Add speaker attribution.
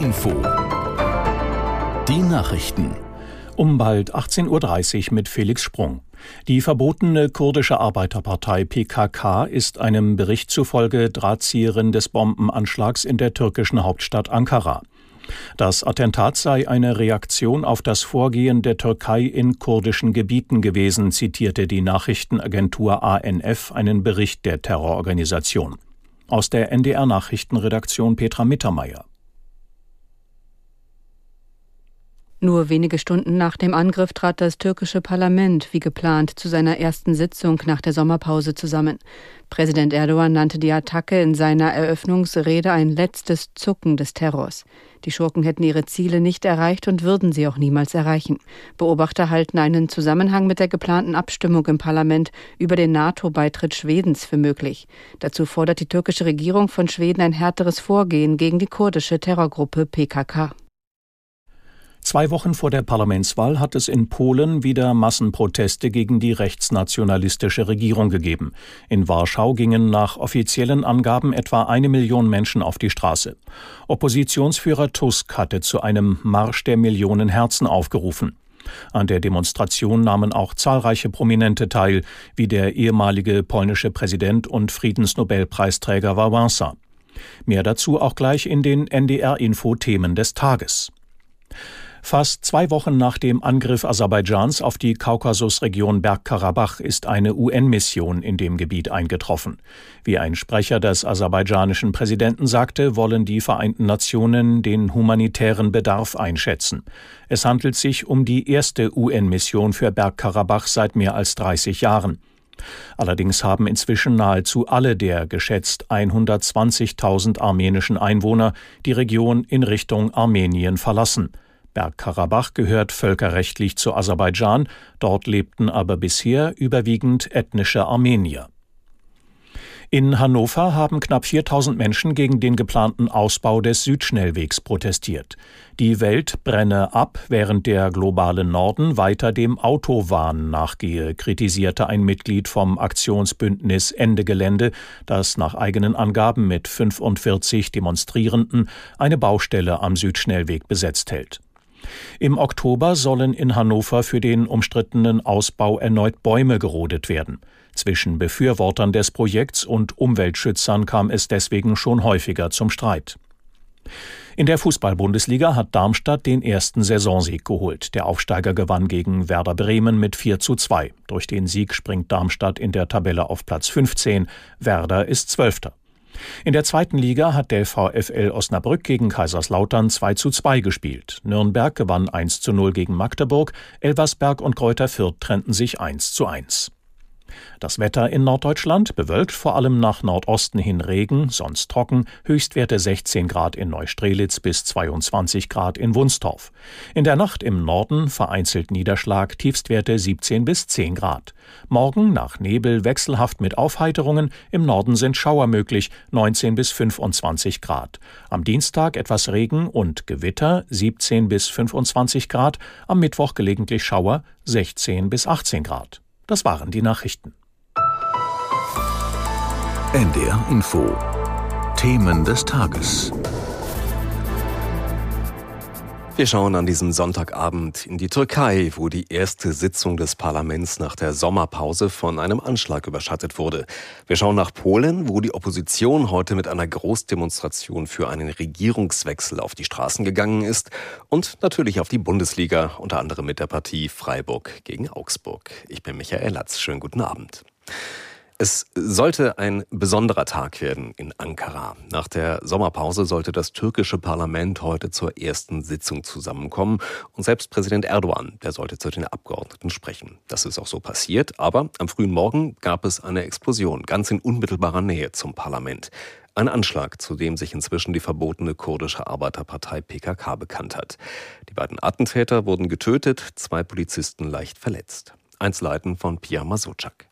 Speaker 1: Info. Die Nachrichten.
Speaker 2: Um bald 18.30 Uhr mit Felix Sprung. Die verbotene kurdische Arbeiterpartei PKK ist einem Bericht zufolge Drahtzieherin des Bombenanschlags in der türkischen Hauptstadt Ankara. Das Attentat sei eine Reaktion auf das Vorgehen der Türkei in kurdischen Gebieten gewesen, zitierte die Nachrichtenagentur ANF einen Bericht der Terrororganisation. Aus der NDR Nachrichtenredaktion Petra Mittermeier.
Speaker 3: Nur wenige Stunden nach dem Angriff trat das türkische Parlament wie geplant zu seiner ersten Sitzung nach der Sommerpause zusammen. Präsident Erdogan nannte die Attacke in seiner Eröffnungsrede ein letztes Zucken des Terrors. Die Schurken hätten ihre Ziele nicht erreicht und würden sie auch niemals erreichen. Beobachter halten einen Zusammenhang mit der geplanten Abstimmung im Parlament über den NATO-Beitritt Schwedens für möglich. Dazu fordert die türkische Regierung von Schweden ein härteres Vorgehen gegen die kurdische Terrorgruppe PKK.
Speaker 2: Zwei Wochen vor der Parlamentswahl hat es in Polen wieder Massenproteste gegen die rechtsnationalistische Regierung gegeben. In Warschau gingen nach offiziellen Angaben etwa eine Million Menschen auf die Straße. Oppositionsführer Tusk hatte zu einem Marsch der Millionen Herzen aufgerufen. An der Demonstration nahmen auch zahlreiche Prominente teil, wie der ehemalige polnische Präsident und Friedensnobelpreisträger Wałęsa. Mehr dazu auch gleich in den NDR-Info-Themen des Tages. Fast zwei Wochen nach dem Angriff Aserbaidschans auf die Kaukasusregion Bergkarabach ist eine UN-Mission in dem Gebiet eingetroffen. Wie ein Sprecher des aserbaidschanischen Präsidenten sagte, wollen die Vereinten Nationen den humanitären Bedarf einschätzen. Es handelt sich um die erste UN-Mission für Bergkarabach seit mehr als 30 Jahren. Allerdings haben inzwischen nahezu alle der geschätzt 120.000 armenischen Einwohner die Region in Richtung Armenien verlassen. Bergkarabach gehört völkerrechtlich zu Aserbaidschan, dort lebten aber bisher überwiegend ethnische Armenier. In Hannover haben knapp 4000 Menschen gegen den geplanten Ausbau des Südschnellwegs protestiert. Die Welt brenne ab, während der globale Norden weiter dem Autowahn nachgehe, kritisierte ein Mitglied vom Aktionsbündnis Ende Gelände, das nach eigenen Angaben mit 45 Demonstrierenden eine Baustelle am Südschnellweg besetzt hält. Im Oktober sollen in Hannover für den umstrittenen Ausbau erneut Bäume gerodet werden. Zwischen Befürwortern des Projekts und Umweltschützern kam es deswegen schon häufiger zum Streit. In der Fußball-Bundesliga hat Darmstadt den ersten Saisonsieg geholt. Der Aufsteiger gewann gegen Werder Bremen mit 4 zu 2. Durch den Sieg springt Darmstadt in der Tabelle auf Platz 15. Werder ist Zwölfter. In der zweiten Liga hat der VfL Osnabrück gegen Kaiserslautern 2 zu 2 gespielt. Nürnberg gewann 1 zu 0 gegen Magdeburg, Elversberg und Kräuter Fürth trennten sich 1 zu 1. Das Wetter in Norddeutschland bewölkt vor allem nach Nordosten hin Regen, sonst trocken, Höchstwerte 16 Grad in Neustrelitz bis 22 Grad in Wunstorf. In der Nacht im Norden vereinzelt Niederschlag, Tiefstwerte 17 bis 10 Grad. Morgen nach Nebel wechselhaft mit Aufheiterungen, im Norden sind Schauer möglich, 19 bis 25 Grad. Am Dienstag etwas Regen und Gewitter, 17 bis 25 Grad, am Mittwoch gelegentlich Schauer, 16 bis 18 Grad. Das waren die Nachrichten.
Speaker 1: NDR Info. Themen des Tages.
Speaker 4: Wir schauen an diesem Sonntagabend in die Türkei, wo die erste Sitzung des Parlaments nach der Sommerpause von einem Anschlag überschattet wurde. Wir schauen nach Polen, wo die Opposition heute mit einer Großdemonstration für einen Regierungswechsel auf die Straßen gegangen ist und natürlich auf die Bundesliga, unter anderem mit der Partie Freiburg gegen Augsburg. Ich bin Michael Latz. Schönen guten Abend. Es sollte ein besonderer Tag werden in Ankara. Nach der Sommerpause sollte das türkische Parlament heute zur ersten Sitzung zusammenkommen und selbst Präsident Erdogan, der sollte zu den Abgeordneten sprechen. Das ist auch so passiert, aber am frühen Morgen gab es eine Explosion ganz in unmittelbarer Nähe zum Parlament. Ein Anschlag, zu dem sich inzwischen die verbotene kurdische Arbeiterpartei PKK bekannt hat. Die beiden Attentäter wurden getötet, zwei Polizisten leicht verletzt. Einzelheiten von Pia Masutschak.